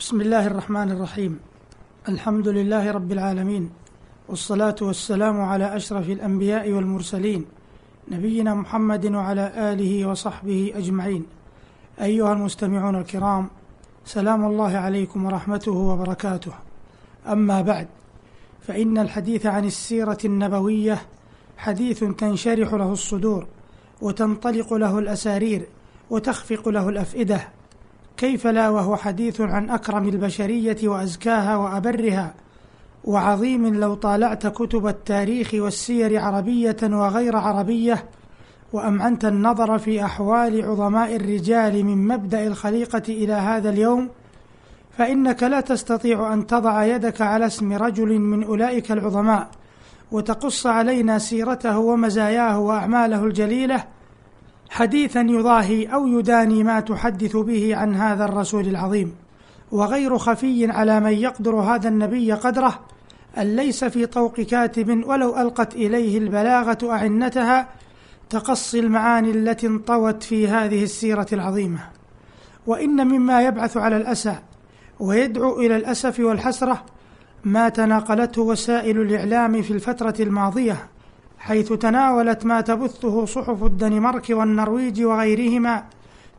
بسم الله الرحمن الرحيم. الحمد لله رب العالمين والصلاة والسلام على أشرف الأنبياء والمرسلين نبينا محمد وعلى آله وصحبه أجمعين. أيها المستمعون الكرام سلام الله عليكم ورحمته وبركاته. أما بعد فإن الحديث عن السيرة النبوية حديث تنشرح له الصدور وتنطلق له الأسارير وتخفق له الأفئدة كيف لا وهو حديث عن أكرم البشرية وأزكاها وأبرها وعظيم لو طالعت كتب التاريخ والسير عربية وغير عربية وأمعنت النظر في أحوال عظماء الرجال من مبدأ الخليقة إلى هذا اليوم فإنك لا تستطيع أن تضع يدك على اسم رجل من أولئك العظماء وتقص علينا سيرته ومزاياه وأعماله الجليلة حديثا يضاهي أو يداني ما تحدث به عن هذا الرسول العظيم. وغير خفي على من يقدر هذا النبي قدره أن ليس في طوق كاتب ولو ألقت إليه البلاغة أعنتها تقصي المعاني التي انطوت في هذه السيرة العظيمة. وإن مما يبعث على الأسى ويدعو إلى الأسف والحسرة ما تناقلته وسائل الإعلام في الفترة الماضية. حيث تناولت ما تبثه صحف الدنمارك والنرويج وغيرهما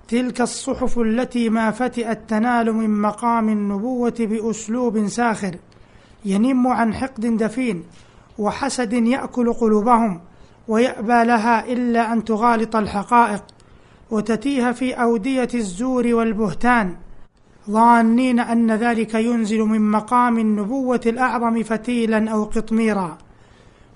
تلك الصحف التي ما فتئت تنال من مقام النبوة بأسلوب ساخر ينم عن حقد دفين وحسد يأكل قلوبهم ويأبى لها إلا أن تغالط الحقائق وتتيه في أودية الزور والبهتان. ظانين أن ذلك ينزل من مقام النبوة الأعظم فتيلا أو قطميرا.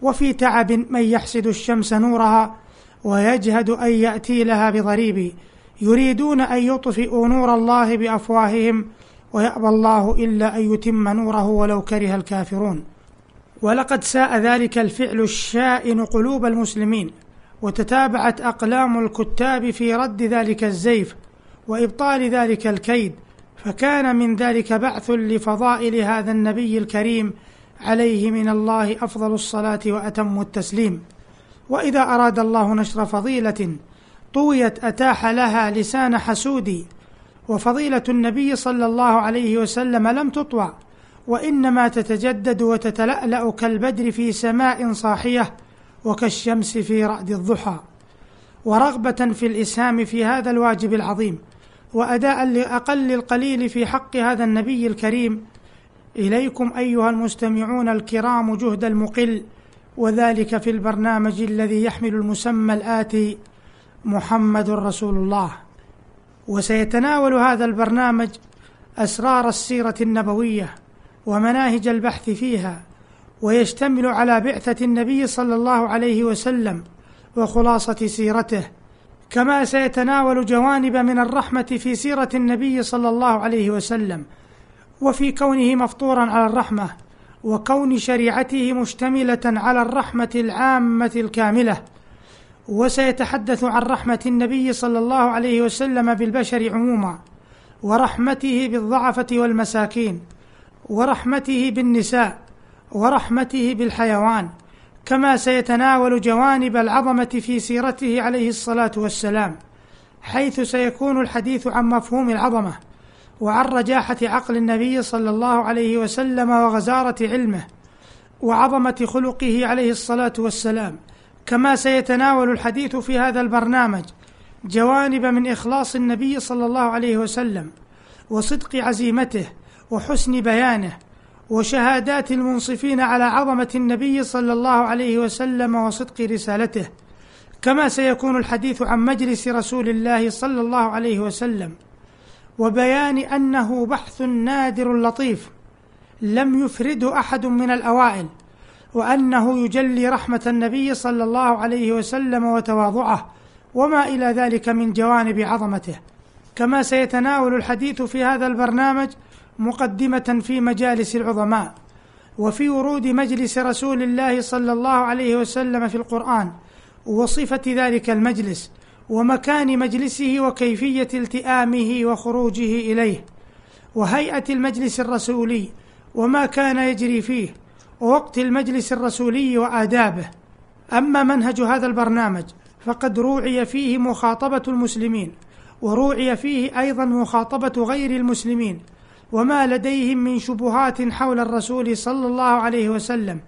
وفي تعب من يحسد الشمس نورها ويجهد أن يأتي لها بضريب. يريدون أن يطفئوا نور الله بأفواههم ويأبى الله إلا أن يتم نوره ولو كره الكافرون. ولقد ساء ذلك الفعل الشائن قلوب المسلمين وتتابعت أقلام الكتاب في رد ذلك الزيف وإبطال ذلك الكيد. فكان من ذلك بعث لفضائل هذا النبي الكريم عليه من الله أفضل الصلاة وأتم التسليم. وإذا أراد الله نشر فضيلة طويت أتاح لها لسان حسود. وفضيلة النبي صلى الله عليه وسلم لم تطوع وإنما تتجدد وتتلألأ كالبدر في سماء صاحية وكالشمس في رأد الضحى. ورغبة في الإسهام في هذا الواجب العظيم وأداء لأقل القليل في حق هذا النبي الكريم إليكم أيها المستمعون الكرام جهد المقل وذلك في البرنامج الذي يحمل المسمى الآتي محمد رسول الله. وسيتناول هذا البرنامج أسرار السيرة النبوية ومناهج البحث فيها ويشتمل على بعثة النبي صلى الله عليه وسلم وخلاصة سيرته. كما سيتناول جوانب من الرحمة في سيرة النبي صلى الله عليه وسلم. وفي كونه مفطورا على الرحمة وكون شريعته مشتملة على الرحمة العامة الكاملة. وسيتحدث عن رحمة النبي صلى الله عليه وسلم بالبشر عموما ورحمته بالضعفة والمساكين ورحمته بالنساء ورحمته بالحيوان كما سيتناول جوانب العظمة في سيرته عليه الصلاة والسلام حيث سيكون الحديث عن مفهوم العظمة. وعن رجاحة عقل النبي صلى الله عليه وسلم وغزارة علمه وعظمة خلقه عليه الصلاة والسلام. كما سيتناول الحديث في هذا البرنامج جوانب من إخلاص النبي صلى الله عليه وسلم وصدق عزيمته وحسن بيانه وشهادات المنصفين على عظمة النبي صلى الله عليه وسلم وصدق رسالته. كما سيكون الحديث عن مجلس رسول الله صلى الله عليه وسلم وبيان أنه بحث نادر لطيف لم يفرده أحد من الأوائل وأنه يجلي رحمة النبي صلى الله عليه وسلم وتواضعه وما إلى ذلك من جوانب عظمته. كما سيتناول الحديث في هذا البرنامج مقدمة في مجالس العظماء وفي ورود مجلس رسول الله صلى الله عليه وسلم في القرآن وصفة ذلك المجلس ومكان مجلسه وكيفية التئامه وخروجه إليه وهيئة المجلس الرسولي وما كان يجري فيه ووقت المجلس الرسولي وآدابه. أما منهج هذا البرنامج فقد روعي فيه مخاطبة المسلمين وروعي فيه أيضا مخاطبة غير المسلمين وما لديهم من شبهات حول الرسول صلى الله عليه وسلم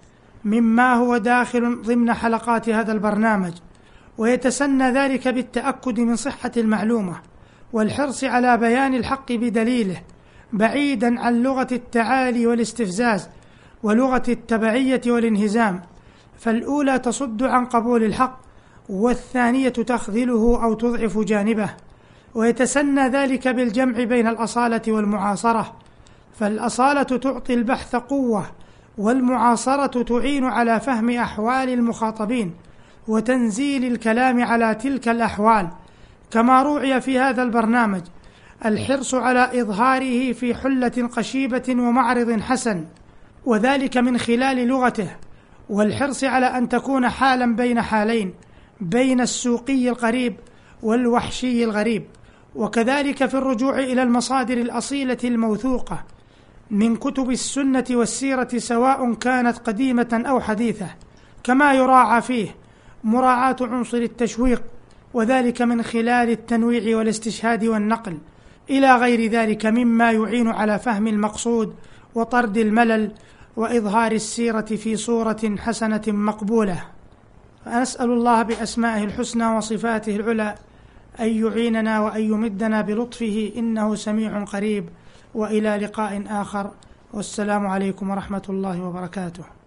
مما هو داخل ضمن حلقات هذا البرنامج. ويتسنى ذلك بالتأكد من صحة المعلومة والحرص على بيان الحق بدليله بعيدا عن لغة التعالي والاستفزاز ولغة التبعية والانهزام. فالأولى تصد عن قبول الحق والثانية تخذله أو تضعف جانبه. ويتسنى ذلك بالجمع بين الأصالة والمعاصرة. فالأصالة تعطي البحث قوة والمعاصرة تعين على فهم أحوال المخاطبين. وتنزيل الكلام على تلك الأحوال كما روعي في هذا البرنامج الحرص على إظهاره في حلة قشيبة ومعرض حسن وذلك من خلال لغته والحرص على أن تكون حالا بين حالين بين السوقي القريب والوحشي الغريب. وكذلك في الرجوع إلى المصادر الأصيلة الموثوقة من كتب السنة والسيرة سواء كانت قديمة أو حديثة كما يراعى فيه مراعاة عنصر التشويق وذلك من خلال التنويع والاستشهاد والنقل. إلى غير ذلك مما يعين على فهم المقصود وطرد الملل وإظهار السيرة في صورة حسنة مقبولة. فنسال الله بأسمائه الحسنى وصفاته العلى أن يعيننا وأن يمدنا بلطفه إنه سميع قريب. وإلى لقاء آخر. والسلام عليكم ورحمة الله وبركاته.